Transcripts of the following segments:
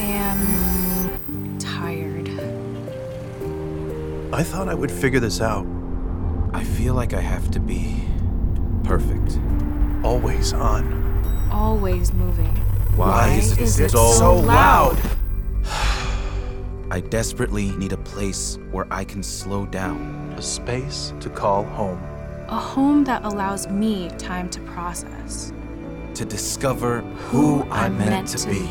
am tired. I thought I would figure this out. I feel like I have to be perfect. Always on. Always moving. Why, Why is it is it so, so loud? I desperately need a place where I can slow down. A space to call home. A home that allows me time to process. To discover who I'm meant, to be.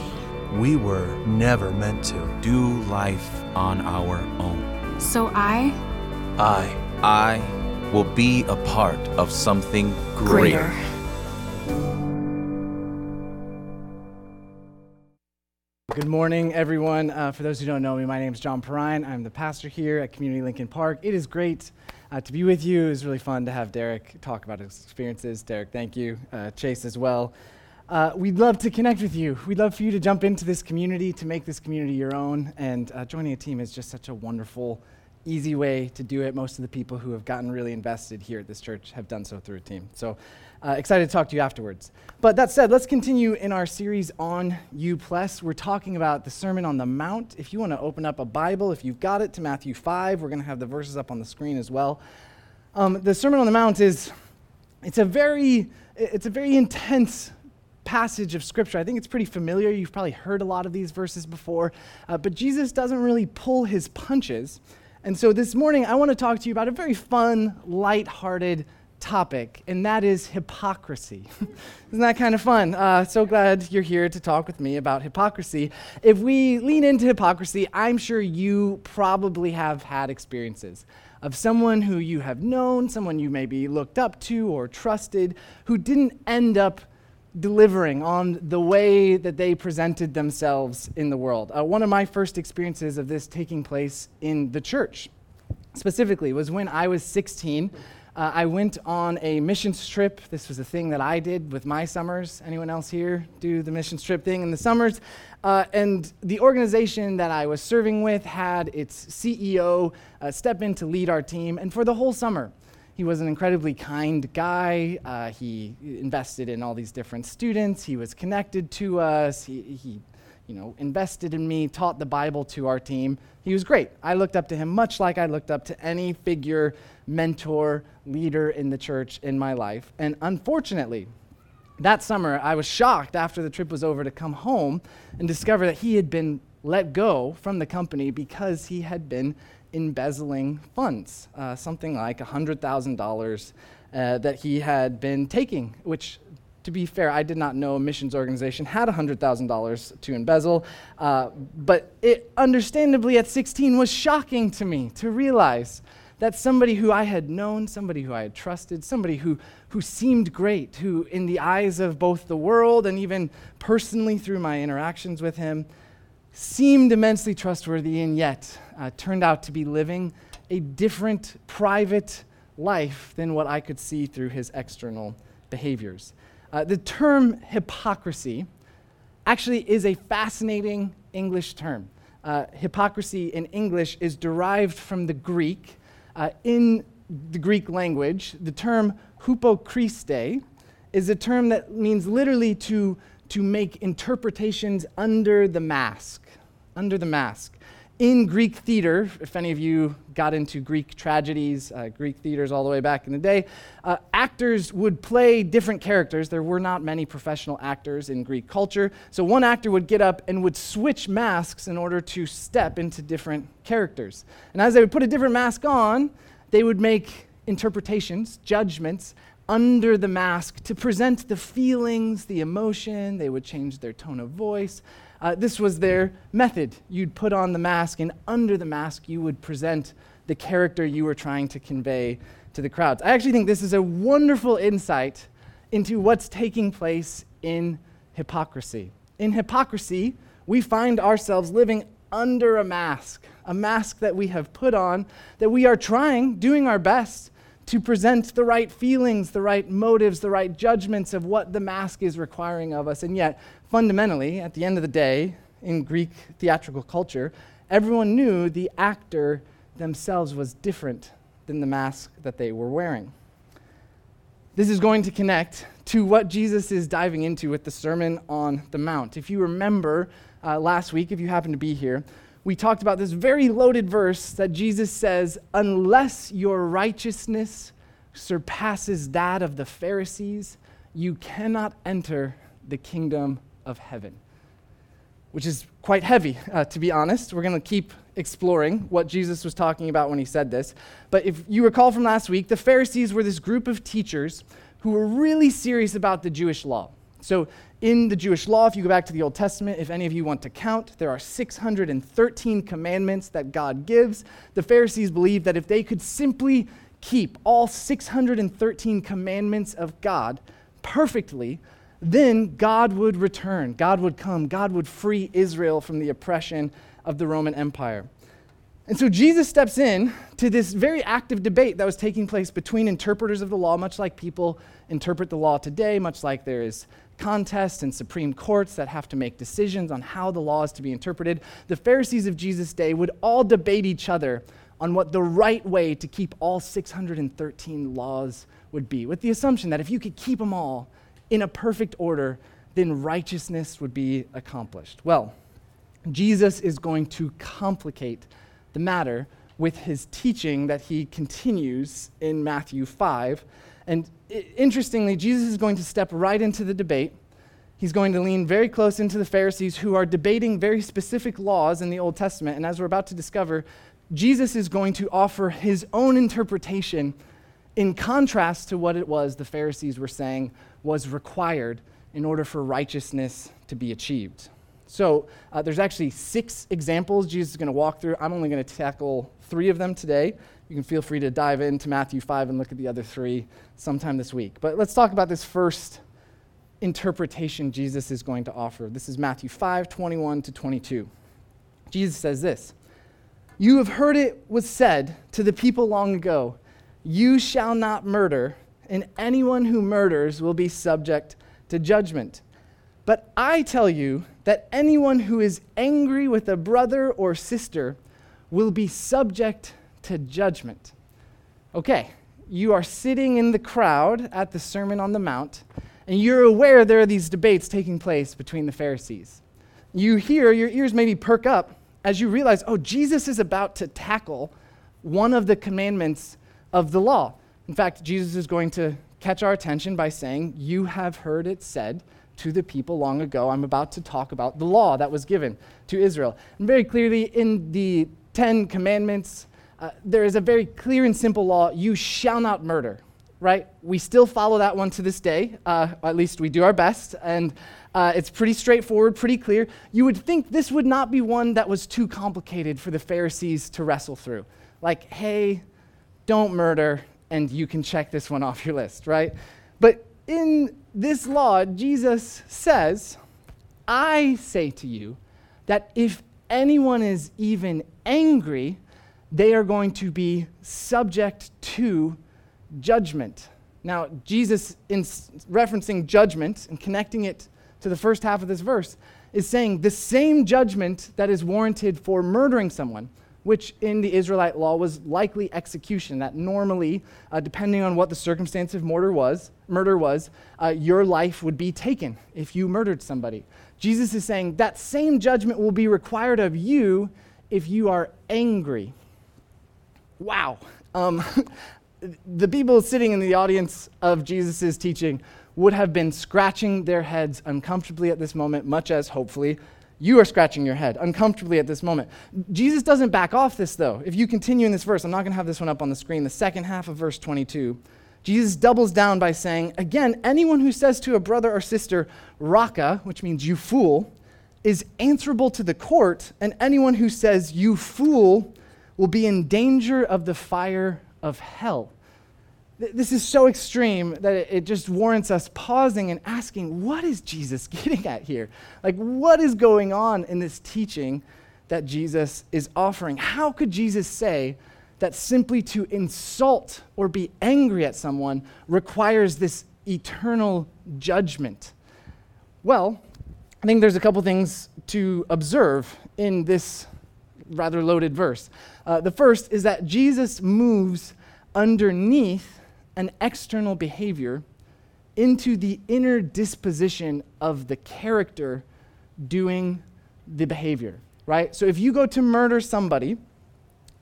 We were never meant to. Do life on our own. So I I. I will be a part of something greater. Good morning, everyone. Uh, for those who don't know me, my name is John Perrine. I'm the pastor here at Community Lincoln Park. It is great uh, to be with you. It was really fun to have Derek talk about his experiences. Derek, thank you. Uh, Chase as well. Uh, we'd love to connect with you. We'd love for you to jump into this community, to make this community your own. And uh, joining a team is just such a wonderful, easy way to do it. Most of the people who have gotten really invested here at this church have done so through a team. So uh, excited to talk to you afterwards. But that said, let's continue in our series on U Plus. We're talking about the Sermon on the Mount. If you want to open up a Bible, if you've got it, to Matthew 5, we're going to have the verses up on the screen as well. Um, the Sermon on the Mount is it's a very it's a very intense passage of scripture. I think it's pretty familiar. You've probably heard a lot of these verses before, uh, but Jesus doesn't really pull his punches. And so this morning, I want to talk to you about a very fun, light-hearted topic, and that is hypocrisy. Isn't that kind of fun? Uh, so glad you're here to talk with me about hypocrisy. If we lean into hypocrisy, I'm sure you probably have had experiences of someone who you have known, someone you maybe looked up to or trusted, who didn't end up delivering on the way that they presented themselves in the world. Uh, one of my first experiences of this taking place in the church specifically was when I was 16. Uh, I went on a missions trip. This was a thing that I did with my summers. Anyone else here do the missions trip thing in the summers? Uh, and the organization that I was serving with had its CEO uh, step in to lead our team. And for the whole summer, he was an incredibly kind guy. Uh, he invested in all these different students. He was connected to us. He, he you know, invested in me, taught the Bible to our team. He was great. I looked up to him much like I looked up to any figure, mentor, leader in the church in my life. And unfortunately, that summer, I was shocked after the trip was over to come home and discover that he had been let go from the company because he had been embezzling funds, uh, something like $100,000 uh, that he had been taking, which to be fair, I did not know a missions organization had $100,000 to embezzle, uh, but it understandably at 16 was shocking to me to realize that somebody who I had known, somebody who I had trusted, somebody who, who seemed great, who, in the eyes of both the world and even personally through my interactions with him, seemed immensely trustworthy and yet uh, turned out to be living a different private life than what I could see through his external behaviors. Uh, the term hypocrisy actually is a fascinating English term. Uh, hypocrisy in English is derived from the Greek. Uh, in the Greek language, the term hypokriste is a term that means literally to, to make interpretations under the mask. Under the mask in Greek theater, if any of you got into Greek tragedies, uh, Greek theaters all the way back in the day, uh, actors would play different characters. There were not many professional actors in Greek culture. So one actor would get up and would switch masks in order to step into different characters. And as they would put a different mask on, they would make interpretations, judgments under the mask to present the feelings, the emotion. They would change their tone of voice. Uh, this was their method. You'd put on the mask, and under the mask, you would present the character you were trying to convey to the crowds. I actually think this is a wonderful insight into what's taking place in hypocrisy. In hypocrisy, we find ourselves living under a mask, a mask that we have put on, that we are trying, doing our best to present the right feelings, the right motives, the right judgments of what the mask is requiring of us. And yet, fundamentally, at the end of the day, in Greek theatrical culture, everyone knew the actor themselves was different than the mask that they were wearing. this is going to connect to what Jesus is diving into with the Sermon on the Mount. If you remember uh, last week, if you happen to be here, we talked about this very loaded verse that Jesus says, Unless your righteousness surpasses that of the Pharisees, you cannot enter the kingdom of heaven. Which is quite heavy, uh, to be honest. We're going to keep exploring what Jesus was talking about when he said this. But if you recall from last week, the Pharisees were this group of teachers who were really serious about the Jewish law. So, in the Jewish law, if you go back to the Old Testament, if any of you want to count, there are 613 commandments that God gives. The Pharisees believed that if they could simply keep all 613 commandments of God perfectly, then God would return. God would come. God would free Israel from the oppression of the Roman Empire. And so Jesus steps in to this very active debate that was taking place between interpreters of the law, much like people interpret the law today, much like there is contests and supreme courts that have to make decisions on how the law is to be interpreted. The Pharisees of Jesus' day would all debate each other on what the right way to keep all 613 laws would be, with the assumption that if you could keep them all in a perfect order, then righteousness would be accomplished. Well, Jesus is going to complicate the matter with his teaching that he continues in Matthew 5 and interestingly, Jesus is going to step right into the debate. He's going to lean very close into the Pharisees who are debating very specific laws in the Old Testament. And as we're about to discover, Jesus is going to offer his own interpretation in contrast to what it was the Pharisees were saying was required in order for righteousness to be achieved. So uh, there's actually six examples Jesus is going to walk through. I'm only going to tackle three of them today. You can feel free to dive into Matthew 5 and look at the other three sometime this week. But let's talk about this first interpretation Jesus is going to offer. This is Matthew 5 21 to 22. Jesus says this You have heard it was said to the people long ago, You shall not murder, and anyone who murders will be subject to judgment. But I tell you that anyone who is angry with a brother or sister will be subject to judgment. Okay, you are sitting in the crowd at the Sermon on the Mount, and you're aware there are these debates taking place between the Pharisees. You hear, your ears maybe perk up as you realize, oh, Jesus is about to tackle one of the commandments of the law. In fact, Jesus is going to catch our attention by saying, You have heard it said to the people long ago. I'm about to talk about the law that was given to Israel. And very clearly, in the Ten Commandments, uh, there is a very clear and simple law you shall not murder, right? We still follow that one to this day. Uh, at least we do our best. And uh, it's pretty straightforward, pretty clear. You would think this would not be one that was too complicated for the Pharisees to wrestle through. Like, hey, don't murder, and you can check this one off your list, right? But in this law, Jesus says, I say to you that if anyone is even angry, they are going to be subject to judgment. Now, Jesus, in referencing judgment and connecting it to the first half of this verse, is saying the same judgment that is warranted for murdering someone, which in the Israelite law was likely execution. That normally, uh, depending on what the circumstance of murder was, murder was, uh, your life would be taken if you murdered somebody. Jesus is saying that same judgment will be required of you if you are angry wow. Um, the people sitting in the audience of Jesus' teaching would have been scratching their heads uncomfortably at this moment, much as hopefully you are scratching your head uncomfortably at this moment. Jesus doesn't back off this, though. If you continue in this verse, I'm not going to have this one up on the screen, the second half of verse 22. Jesus doubles down by saying, Again, anyone who says to a brother or sister, Raca, which means you fool, is answerable to the court, and anyone who says, You fool, will be in danger of the fire of hell. This is so extreme that it just warrants us pausing and asking, what is Jesus getting at here? Like, what is going on in this teaching that Jesus is offering? How could Jesus say that simply to insult or be angry at someone requires this eternal judgment? Well, I think there's a couple things to observe in this rather loaded verse. Uh, the first is that Jesus moves underneath an external behavior into the inner disposition of the character doing the behavior, right? So if you go to murder somebody,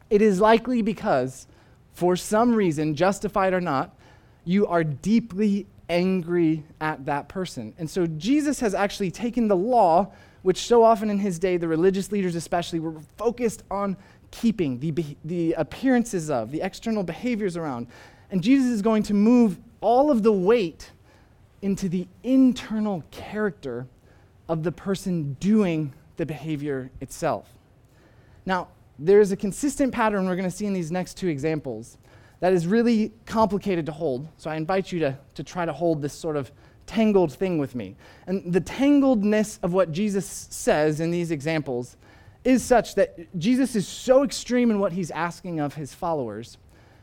it is likely because, for some reason, justified or not, you are deeply angry at that person. And so Jesus has actually taken the law, which so often in his day, the religious leaders especially, were focused on keeping the, the appearances of, the external behaviors around. And Jesus is going to move all of the weight into the internal character of the person doing the behavior itself. Now, there's a consistent pattern we're going to see in these next two examples that is really complicated to hold. So I invite you to, to try to hold this sort of tangled thing with me. And the tangledness of what Jesus says in these examples is such that Jesus is so extreme in what he's asking of his followers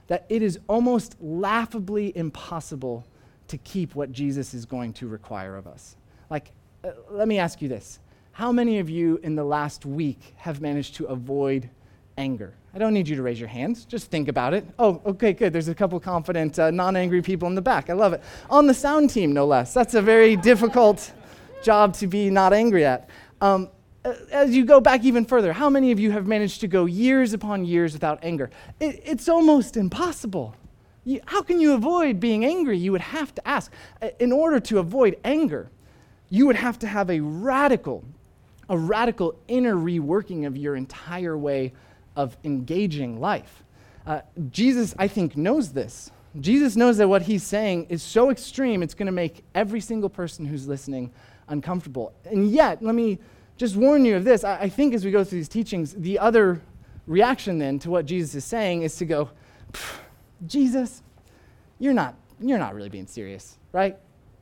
that it is almost laughably impossible to keep what Jesus is going to require of us. Like, uh, let me ask you this How many of you in the last week have managed to avoid anger? I don't need you to raise your hands. Just think about it. Oh, okay, good. There's a couple confident, uh, non angry people in the back. I love it. On the sound team, no less. That's a very difficult job to be not angry at. Um, as you go back even further, how many of you have managed to go years upon years without anger? It, it's almost impossible. You, how can you avoid being angry? You would have to ask. Uh, in order to avoid anger, you would have to have a radical, a radical inner reworking of your entire way of engaging life. Uh, Jesus, I think, knows this. Jesus knows that what he's saying is so extreme, it's going to make every single person who's listening uncomfortable. And yet, let me just warn you of this. I, I think as we go through these teachings, the other reaction then to what Jesus is saying is to go, Jesus, you're not, you're not really being serious, right?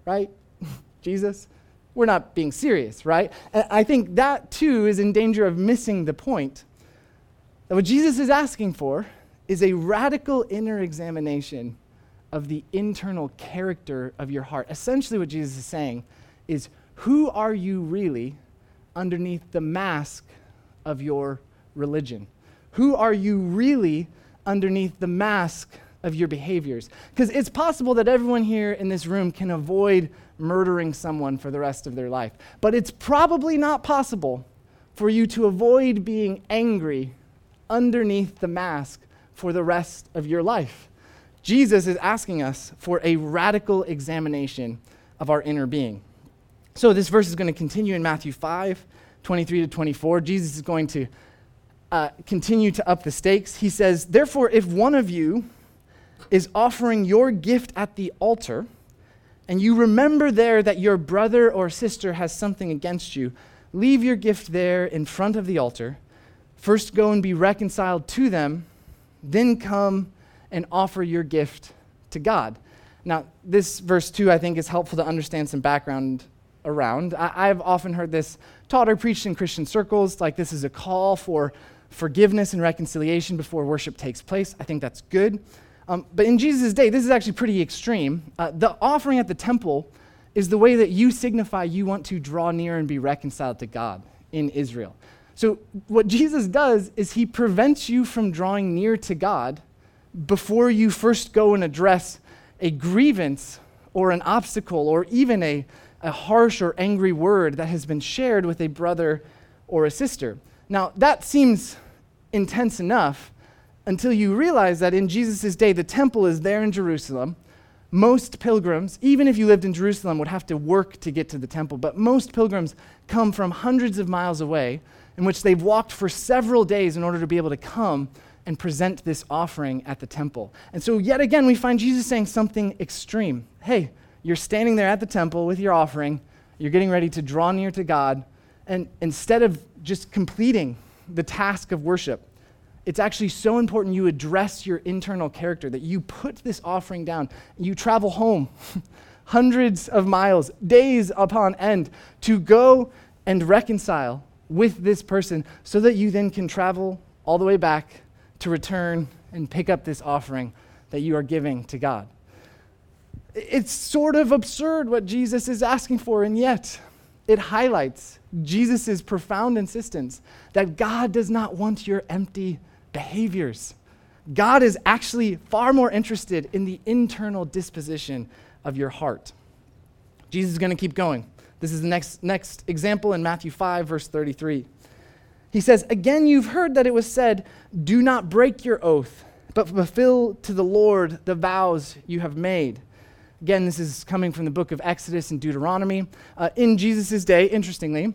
Right? Jesus? We're not being serious, right? And I think that too is in danger of missing the point. That what Jesus is asking for is a radical inner examination of the internal character of your heart. Essentially, what Jesus is saying is, who are you really underneath the mask of your religion? Who are you really underneath the mask of your behaviors? Because it's possible that everyone here in this room can avoid murdering someone for the rest of their life, but it's probably not possible for you to avoid being angry underneath the mask for the rest of your life. Jesus is asking us for a radical examination of our inner being. So this verse is going to continue in Matthew 5, 23 to 24. Jesus is going to uh, continue to up the stakes. He says, Therefore, if one of you is offering your gift at the altar, and you remember there that your brother or sister has something against you, leave your gift there in front of the altar. First go and be reconciled to them, then come and offer your gift to God. Now, this verse 2, I think, is helpful to understand some background around. I, have often heard this taught or preached in Christian circles, like this is a call for forgiveness and reconciliation before worship takes place. I think that's good. Um, but in Jesus' day, this is actually pretty extreme. Uh, the offering at the temple is the way that you signify you want to draw near and be reconciled to God in Israel. So, what Jesus does is he prevents you from drawing near to God before you first go and address a grievance or an obstacle or even a, a harsh or angry word that has been shared with a brother or a sister. Now, that seems intense enough until you realize that in Jesus' day, the temple is there in Jerusalem. Most pilgrims, even if you lived in Jerusalem, would have to work to get to the temple, but most pilgrims come from hundreds of miles away, in which they've walked for several days in order to be able to come and present this offering at the temple. And so, yet again, we find Jesus saying something extreme. Hey, you're standing there at the temple with your offering, you're getting ready to draw near to God, and instead of just completing the task of worship, it's actually so important you address your internal character that you put this offering down, you travel home hundreds of miles, days upon end, to go and reconcile with this person so that you then can travel all the way back to return and pick up this offering that you are giving to God. It's sort of absurd what Jesus is asking for, and yet it highlights Jesus' profound insistence that God does not want your empty behaviors. God is actually far more interested in the internal disposition of your heart. Jesus is going to keep going. This is the next, next example in Matthew 5, verse 33. He says, Again, you've heard that it was said, Do not break your oath, but fulfill to the Lord the vows you have made. Again, this is coming from the book of Exodus and Deuteronomy. Uh, in Jesus' day, interestingly,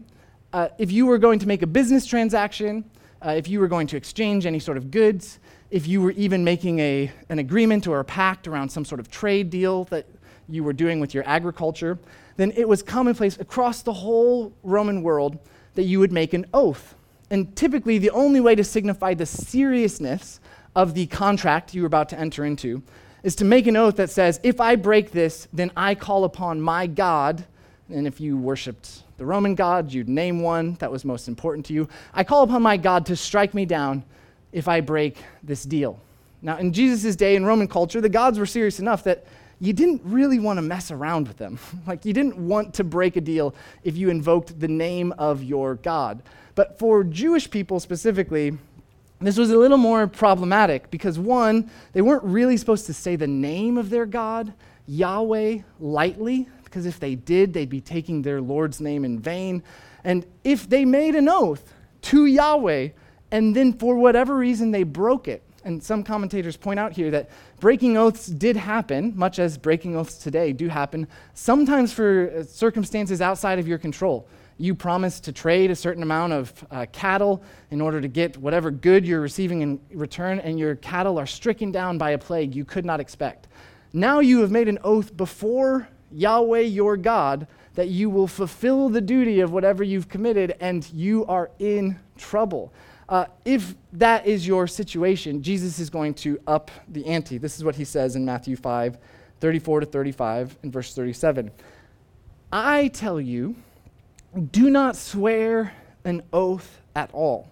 uh, if you were going to make a business transaction, uh, if you were going to exchange any sort of goods, if you were even making a, an agreement or a pact around some sort of trade deal that you were doing with your agriculture, then it was commonplace across the whole Roman world that you would make an oath. And typically, the only way to signify the seriousness of the contract you were about to enter into is to make an oath that says, if I break this, then I call upon my God. And if you worshiped the Roman God, you'd name one that was most important to you. I call upon my God to strike me down if I break this deal. Now, in Jesus' day in Roman culture, the gods were serious enough that you didn't really want to mess around with them. like, you didn't want to break a deal if you invoked the name of your God. But for Jewish people specifically, this was a little more problematic because, one, they weren't really supposed to say the name of their God, Yahweh, lightly, because if they did, they'd be taking their Lord's name in vain. And if they made an oath to Yahweh, and then for whatever reason they broke it, and some commentators point out here that breaking oaths did happen, much as breaking oaths today do happen, sometimes for uh, circumstances outside of your control. You promise to trade a certain amount of uh, cattle in order to get whatever good you're receiving in return, and your cattle are stricken down by a plague you could not expect. Now you have made an oath before Yahweh your God that you will fulfill the duty of whatever you've committed, and you are in trouble. Uh, if that is your situation, Jesus is going to up the ante. This is what he says in Matthew 5 34 to 35 and verse 37. I tell you, do not swear an oath at all,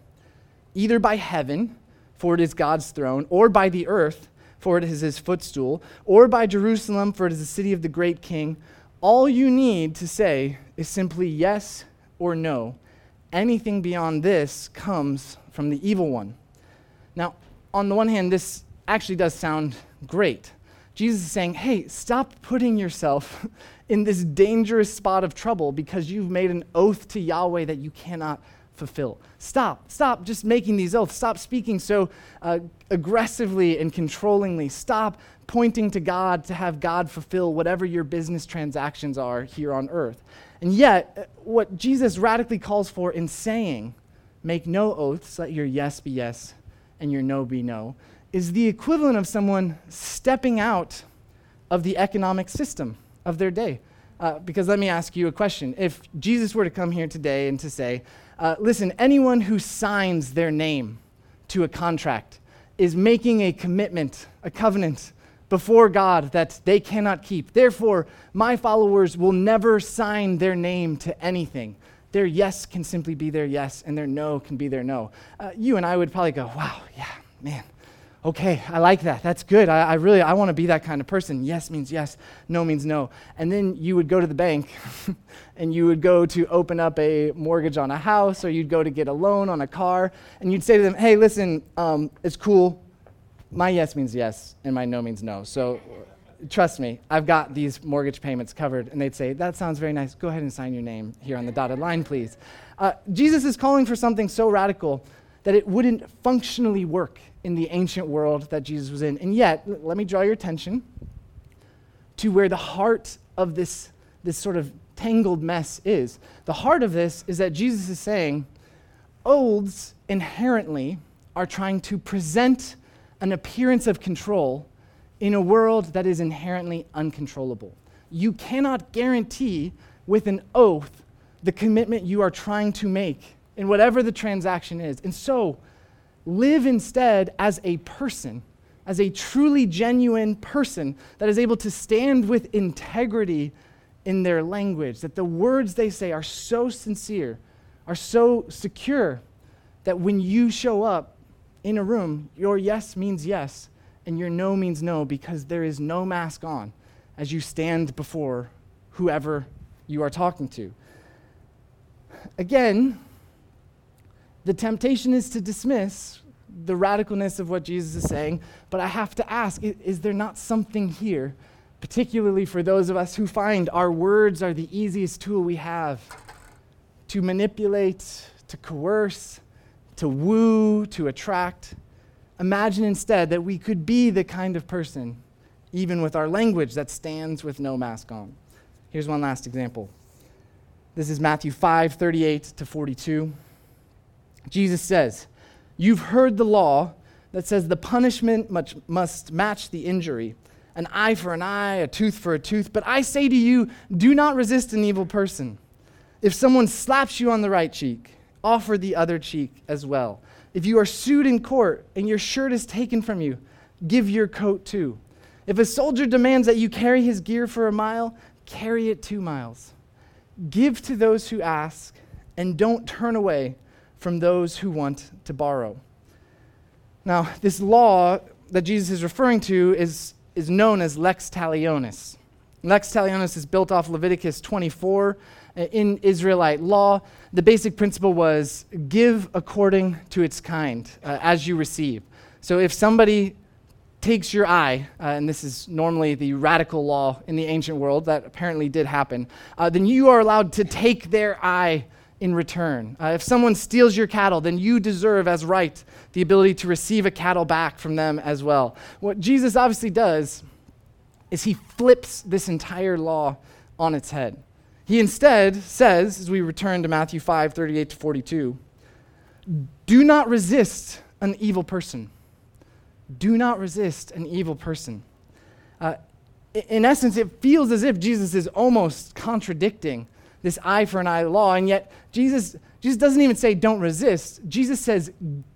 either by heaven, for it is God's throne, or by the earth, for it is his footstool, or by Jerusalem, for it is the city of the great king. All you need to say is simply yes or no. Anything beyond this comes from the evil one. Now, on the one hand, this actually does sound great. Jesus is saying, hey, stop putting yourself in this dangerous spot of trouble because you've made an oath to Yahweh that you cannot fulfill. Stop. Stop just making these oaths. Stop speaking so uh, aggressively and controllingly. Stop pointing to God to have God fulfill whatever your business transactions are here on earth. And yet, uh, what Jesus radically calls for in saying, make no oaths, let your yes be yes and your no be no, is the equivalent of someone stepping out of the economic system of their day. Uh, because let me ask you a question. If Jesus were to come here today and to say, uh, listen, anyone who signs their name to a contract is making a commitment, a covenant before God that they cannot keep. Therefore, my followers will never sign their name to anything their yes can simply be their yes, and their no can be their no. Uh, you and I would probably go, wow, yeah, man, okay, I like that. That's good. I, I really, I want to be that kind of person. Yes means yes, no means no. And then you would go to the bank and you would go to open up a mortgage on a house or you'd go to get a loan on a car and you'd say to them, hey, listen, um, it's cool. My yes means yes and my no means no. So trust me, I've got these mortgage payments covered. And they'd say, That sounds very nice. Go ahead and sign your name here on the dotted line, please. Uh, Jesus is calling for something so radical that it wouldn't functionally work in the ancient world that Jesus was in. And yet, let me draw your attention to where the heart of this, this sort of tangled mess is. The heart of this is that Jesus is saying, Olds inherently are trying to present an appearance of control in a world that is inherently uncontrollable. You cannot guarantee with an oath the commitment you are trying to make in whatever the transaction is. And so, live instead as a person, as a truly genuine person that is able to stand with integrity in their language, that the words they say are so sincere, are so secure, that when you show up in a room, your yes means yes and your no means no because there is no mask on as you stand before whoever you are talking to. Again, the temptation is to dismiss the radicalness of what Jesus is saying, but I have to ask is, there not something here, particularly for those of us who find our words are the easiest tool we have to manipulate, to coerce, to woo, to attract? Imagine instead that we could be the kind of person, even with our language, that stands with no mask on. Here's one last example. This is Matthew 5 38 to 42. Jesus says, You've heard the law that says the punishment much, must match the injury an eye for an eye, a tooth for a tooth. But I say to you, do not resist an evil person. If someone slaps you on the right cheek, offer the other cheek as well. If you are sued in court and your shirt is taken from you, give your coat too. If a soldier demands that you carry his gear for a mile, carry it two miles. Give to those who ask, and don't turn away from those who want to borrow. Now, this law that Jesus is referring to is, is known as lex talionis. Lex talionis is built off Leviticus 24 uh, in Israelite law. The basic principle was give according to its kind uh, as you receive. So if somebody takes your eye, uh, and this is normally the radical law in the ancient world, that apparently did happen, uh, then you are allowed to take their eye in return. Uh, if someone steals your cattle, then you deserve as right the ability to receive a cattle back from them as well. What Jesus obviously does is he flips this entire law on its head. He instead says, as we return to Matthew 5 38 to 42, do not resist an evil person do not resist an evil person. Uh, in essence, it feels as if Jesus is almost contradicting this eye for an eye law, and yet Jesus, Jesus doesn't even say don't resist. Jesus says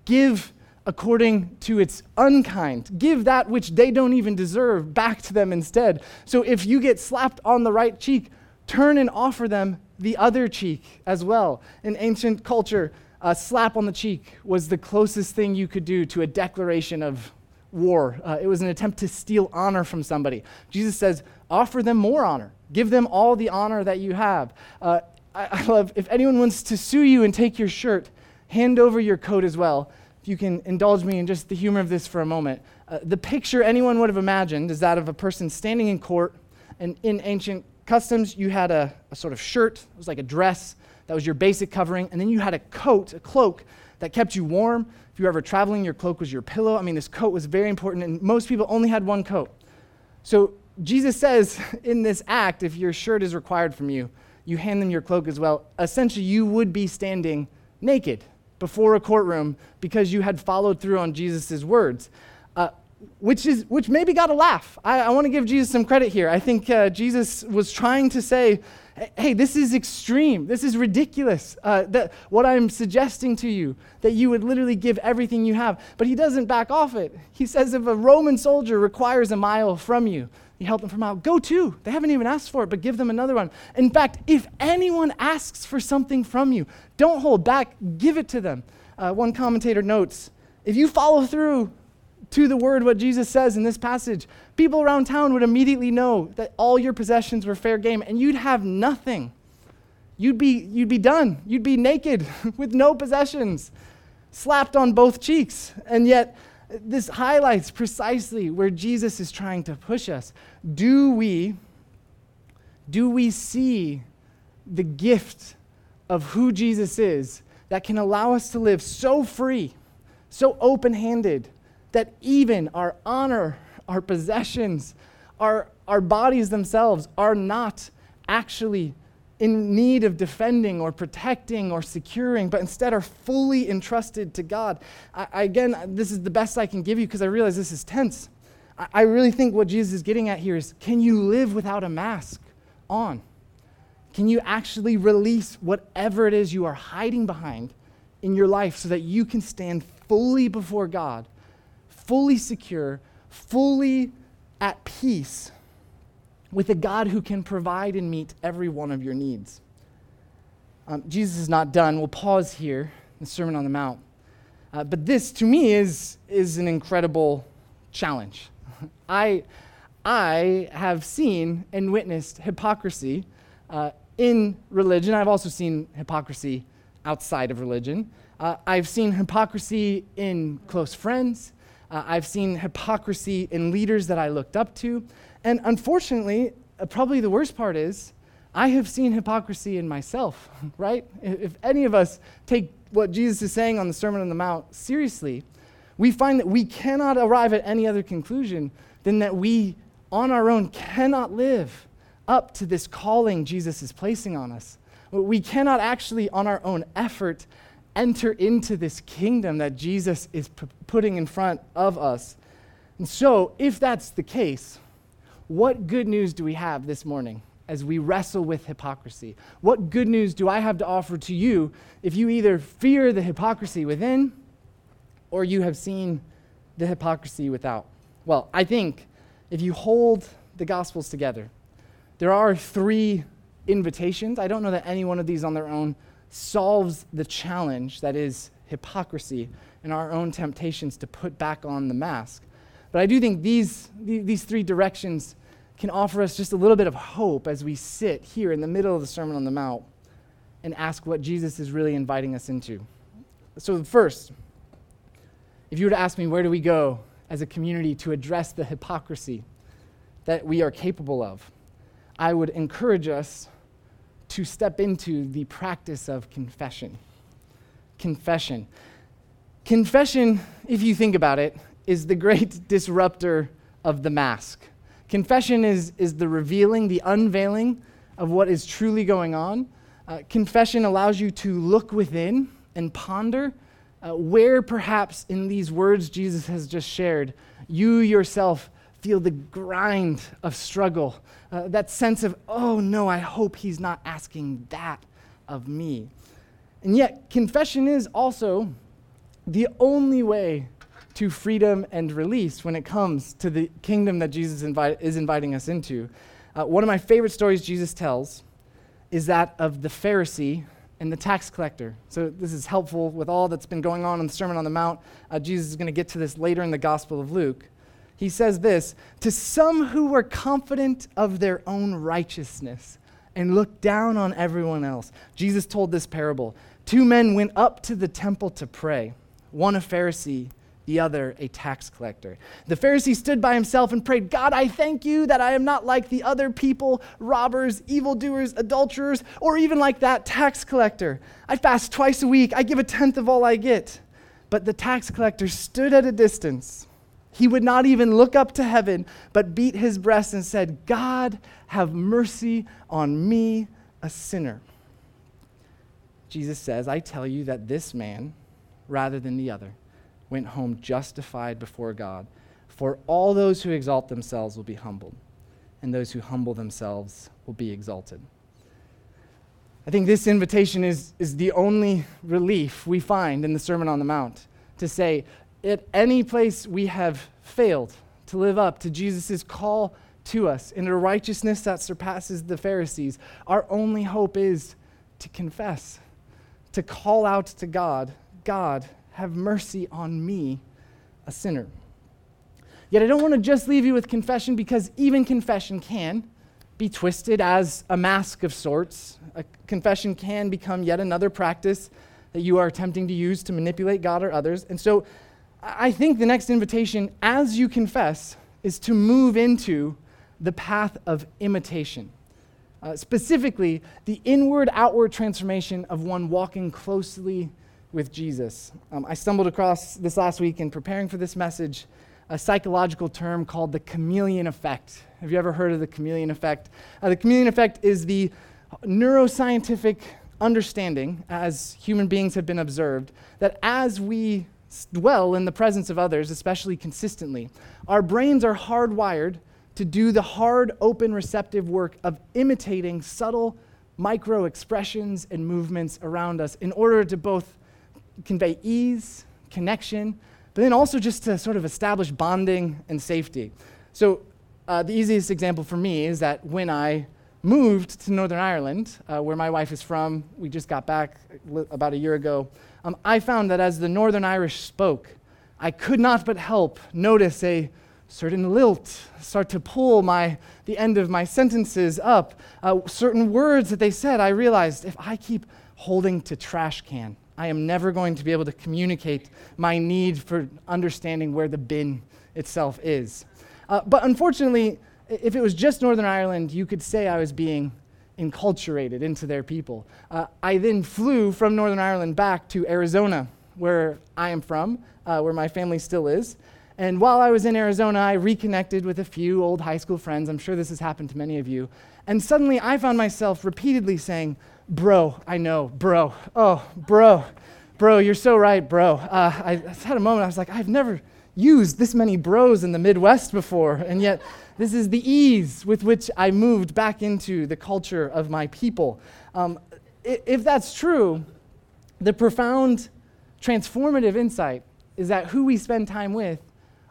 give according to its unkind. Give that which they don't even deserve back to them instead. So if you get slapped on the right cheek, turn and offer them the other cheek as well. In ancient culture, a slap on the cheek was the closest thing you could do to a declaration of war. Uh, it was an attempt to steal honor from somebody. Jesus says, offer them more honor. Give them all the honor that you have. Uh, I, I, love, if anyone wants to sue you and take your shirt, hand over your coat as well. If you can indulge me in just the humor of this for a moment. Uh, the picture anyone would have imagined is that of a person standing in court, and in ancient customs, you had a, a sort of shirt, it was like a dress, that was your basic covering, and then you had a coat, a cloak, that kept you warm if you were ever traveling, your cloak was your pillow. I mean, this coat was very important, and most people only had one coat. So Jesus says in this act, if your shirt is required from you, you hand them your cloak as well. Essentially, you would be standing naked before a courtroom because you had followed through on Jesus' words. Which is which maybe got a laugh. I, I want to give Jesus some credit here. I think uh, Jesus was trying to say, hey, this is extreme. This is ridiculous. Uh, that what I'm suggesting to you, that you would literally give everything you have. But he doesn't back off it. He says if a Roman soldier requires a mile from you, you help them for a mile. Go two. They haven't even asked for it, but give them another one. In fact, if anyone asks for something from you, don't hold back. Give it to them. Uh, one commentator notes, if you follow through to the word what Jesus says in this passage, people around town would immediately know that all your possessions were fair game and you'd have nothing. You'd be, you'd be done. You'd be naked with no possessions, slapped on both cheeks. And yet, this highlights precisely where Jesus is trying to push us. Do we, do we see the gift of who Jesus is that can allow us to live so free, so open handed, that even our honor, our possessions, our, our bodies themselves are not actually in need of defending or protecting or securing, but instead are fully entrusted to God. I, I, again, this is the best I can give you because I realize this is tense. I, I really think what Jesus is getting at here is can you live without a mask on? Can you actually release whatever it is you are hiding behind in your life so that you can stand fully before God fully secure, fully at peace with a God who can provide and meet every one of your needs. Um, Jesus is not done. We'll pause here, the Sermon on the Mount. Uh, but this, to me, is, is an incredible challenge. I, I have seen and witnessed hypocrisy uh, in religion. I've also seen hypocrisy outside of religion. Uh, I've seen hypocrisy in close friends. Uh, I've seen hypocrisy in leaders that I looked up to. And unfortunately, uh, probably the worst part is, I have seen hypocrisy in myself, right? If any of us take what Jesus is saying on the Sermon on the Mount seriously, we find that we cannot arrive at any other conclusion than that we, on our own, cannot live up to this calling Jesus is placing on us. We cannot actually, on our own effort, enter into this kingdom that Jesus is p- putting in front of us. And so, if that's the case, what good news do we have this morning as we wrestle with hypocrisy? What good news do I have to offer to you if you either fear the hypocrisy within or you have seen the hypocrisy without? Well, I think if you hold the Gospels together, there are three invitations. I don't know that any one of these on their own solves the challenge that is hypocrisy and our own temptations to put back on the mask. But I do think these, these three directions can offer us just a little bit of hope as we sit here in the middle of the Sermon on the Mount and ask what Jesus is really inviting us into. So, first, if you were to ask me, where do we go as a community to address the hypocrisy that we are capable of, I would encourage us to step into the practice of confession. Confession. Confession, if you think about it, is the great disruptor of the mask. Confession is, is the revealing, the unveiling of what is truly going on. Uh, confession allows you to look within and ponder uh, where perhaps in these words Jesus has just shared, you yourself feel the grind of struggle, uh, that sense of, oh no, I hope he's not asking that of me. And yet, confession is also the only way to freedom and release when it comes to the kingdom that Jesus is inviting us into. Uh, one of my favorite stories Jesus tells is that of the Pharisee and the tax collector. So, this is helpful with all that's been going on in the Sermon on the Mount. Uh, Jesus is going to get to this later in the Gospel of Luke. He says this To some who were confident of their own righteousness and looked down on everyone else, Jesus told this parable. Two men went up to the temple to pray, one a Pharisee the other a tax collector. The Pharisee stood by himself and prayed, God, I thank you that I am not like the other people, robbers, evildoers, adulterers, or even like that tax collector. I fast twice a week, I give a tenth of all I get. But the tax collector stood at a distance. He would not even look up to heaven, but beat his breast and said, God, have mercy on me, a sinner. Jesus says, I tell you that this man, rather than the other, went home justified before God. For all those who exalt themselves will be humbled, and those who humble themselves will be exalted. I think this invitation is, is the only relief we find in the Sermon on the Mount to say, at any place we have failed to live up to Jesus' call to us in a righteousness that surpasses the Pharisees, our only hope is to confess, to call out to God, God, have mercy on me, a sinner. Yet I don't want to just leave you with confession because even confession can be twisted as a mask of sorts. A confession can become yet another practice that you are attempting to use to manipulate God or others. And so I think the next invitation, as you confess, is to move into the path of imitation. Uh, specifically, the inward outward transformation of one walking closely with Jesus. Um, I stumbled across this last week in preparing for this message a psychological term called the chameleon effect. Have you ever heard of the chameleon effect? Uh, the chameleon effect is the neuroscientific understanding, as human beings have been observed, that as we dwell in the presence of others, especially consistently, our brains are hardwired to do the hard, open, receptive work of imitating subtle micro expressions and movements around us in order to both convey ease, connection, but then also just to sort of establish bonding and safety. So, uh, the easiest example for me is that when I moved to Northern Ireland, uh, where my wife is from, we just got back about a year ago, um, I found that as the Northern Irish spoke, I could not but help notice a certain lilt start to pull my, the end of my sentences up. Uh, certain words that they said, I realized if I keep holding to trash can I am never going to be able to communicate my need for understanding where the bin itself is. Uh, but unfortunately, if it was just Northern Ireland, you could say I was being enculturated into their people. Uh, I then flew from Northern Ireland back to Arizona, where I am from, uh, where my family still is. And while I was in Arizona, I reconnected with a few old high school friends. I'm sure this has happened to many of you. And suddenly I found myself repeatedly saying, Bro, I know, bro. Oh, bro, bro, you're so right, bro. Uh, I had a moment, I was like, I've never used this many bros in the Midwest before. And yet, this is the ease with which I moved back into the culture of my people. Um, if that's true, the profound transformative insight is that who we spend time with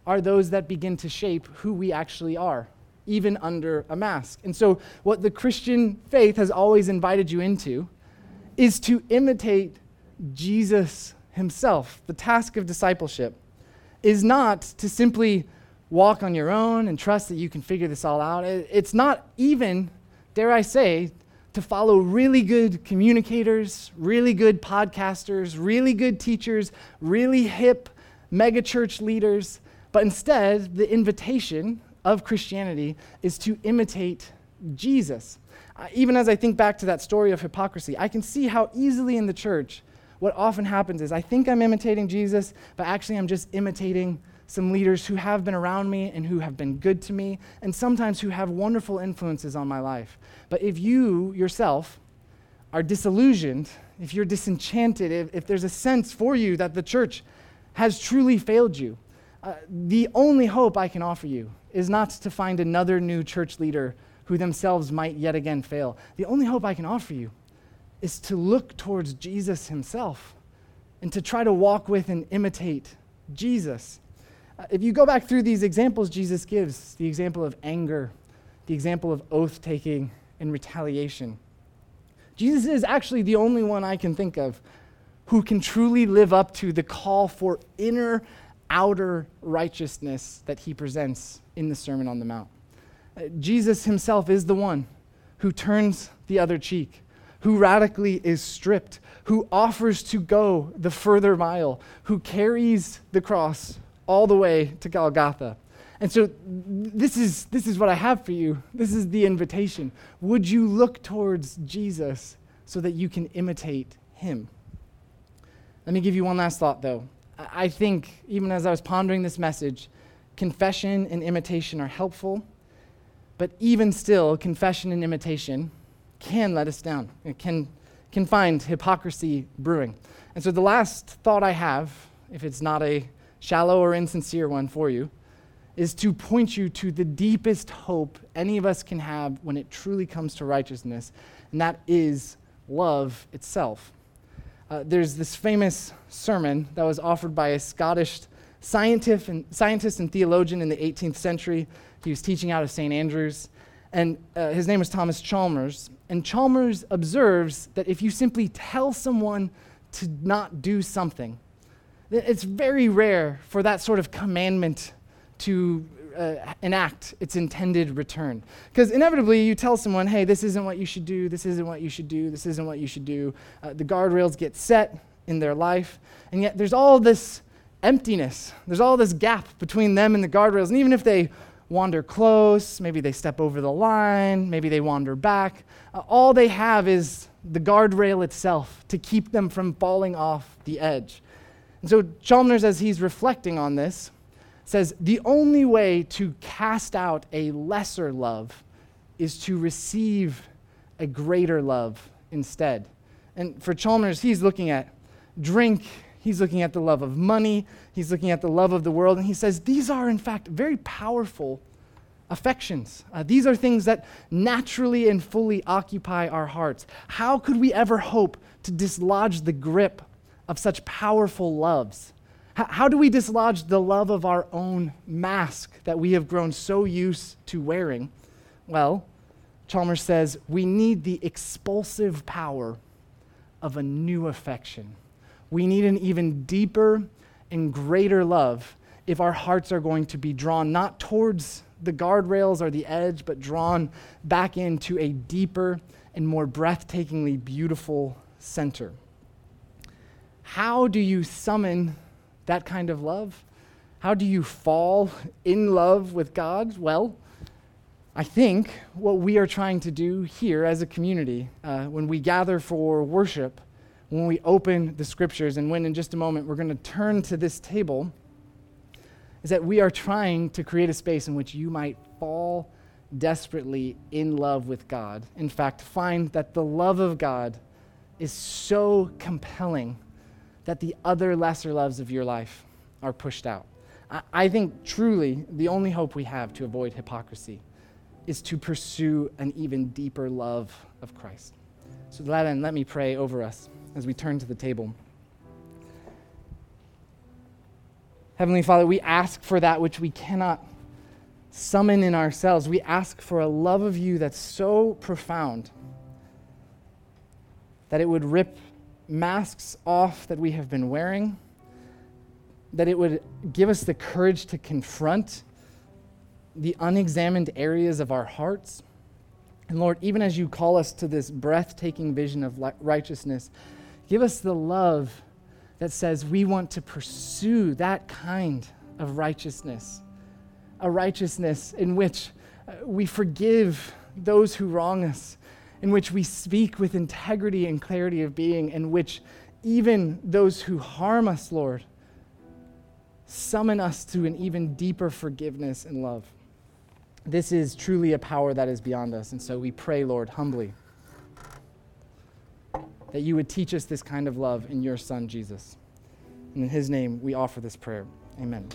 are those that begin to shape who we actually are, even under a mask. And so, what the Christian faith has always invited you into is to imitate Jesus himself. The task of discipleship is not to simply walk on your own and trust that you can figure this all out. It's not even, dare I say, to follow really good communicators, really good podcasters, really good teachers, really hip megachurch leaders, but instead, the invitation of Christianity is to imitate Jesus. Uh, even as I think back to that story of hypocrisy, I can see how easily in the church what often happens is I think I'm imitating Jesus, but actually I'm just imitating some leaders who have been around me and who have been good to me, and sometimes who have wonderful influences on my life. But if you yourself are disillusioned, if you're disenchanted, if, if there's a sense for you that the church has truly failed you, uh, the only hope I can offer you is not to find another new church leader who themselves might yet again fail. The only hope I can offer you is to look towards Jesus himself and to try to walk with and imitate Jesus. Uh, if you go back through these examples Jesus gives, the example of anger, the example of oath taking and retaliation, Jesus is actually the only one I can think of who can truly live up to the call for inner, outer righteousness that he presents in the Sermon on the Mount. Uh, Jesus himself is the one who turns the other cheek, who radically is stripped, who offers to go the further mile, who carries the cross all the way to Golgotha. And so this is, this is what I have for you. This is the invitation. Would you look towards Jesus so that you can imitate him? Let me give you one last thought, though. I think, even as I was pondering this message, confession and imitation are helpful, but even still, confession and imitation can let us down. It can, can find hypocrisy brewing. And so, the last thought I have, if it's not a shallow or insincere one for you, is to point you to the deepest hope any of us can have when it truly comes to righteousness, and that is love itself. Uh, there's this famous sermon that was offered by a Scottish scientist and, scientist and theologian in the 18th century. He was teaching out of St. Andrews, and uh, his name was Thomas Chalmers. And Chalmers observes that if you simply tell someone to not do something, it's very rare for that sort of commandment to uh, enact its intended return. Because inevitably, you tell someone, hey, this isn't what you should do, this isn't what you should do, this isn't what you should do. Uh, the guardrails get set in their life, and yet there's all this emptiness, there's all this gap between them and the guardrails. And even if they wander close, maybe they step over the line, maybe they wander back, uh, all they have is the guardrail itself to keep them from falling off the edge. And so Chalmers, as he's reflecting on this, says the only way to cast out a lesser love is to receive a greater love instead. And for Chalmers, he's looking at drink, he's looking at the love of money, he's looking at the love of the world, and he says these are, in fact, very powerful affections. Uh, these are things that naturally and fully occupy our hearts. How could we ever hope to dislodge the grip of such powerful loves? How do we dislodge the love of our own mask that we have grown so used to wearing? Well, Chalmers says we need the expulsive power of a new affection. We need an even deeper and greater love if our hearts are going to be drawn not towards the guardrails or the edge, but drawn back into a deeper and more breathtakingly beautiful center. How do you summon that kind of love? How do you fall in love with God? Well, I think what we are trying to do here as a community, uh, when we gather for worship, when we open the scriptures, and when in just a moment we're going to turn to this table, is that we are trying to create a space in which you might fall desperately in love with God. In fact, find that the love of God is so compelling that the other lesser loves of your life are pushed out. I, I think truly the only hope we have to avoid hypocrisy is to pursue an even deeper love of Christ. So, to let me pray over us as we turn to the table. Heavenly Father, we ask for that which we cannot summon in ourselves. We ask for a love of you that's so profound that it would rip masks off that we have been wearing, that it would give us the courage to confront the unexamined areas of our hearts. And Lord, even as you call us to this breathtaking vision of righteousness, give us the love that says we want to pursue that kind of righteousness, a righteousness in which uh, we forgive those who wrong us, in which we speak with integrity and clarity of being, in which even those who harm us, Lord, summon us to an even deeper forgiveness and love. This is truly a power that is beyond us. And so we pray, Lord, humbly, that you would teach us this kind of love in your Son, Jesus. And in his name, we offer this prayer. Amen.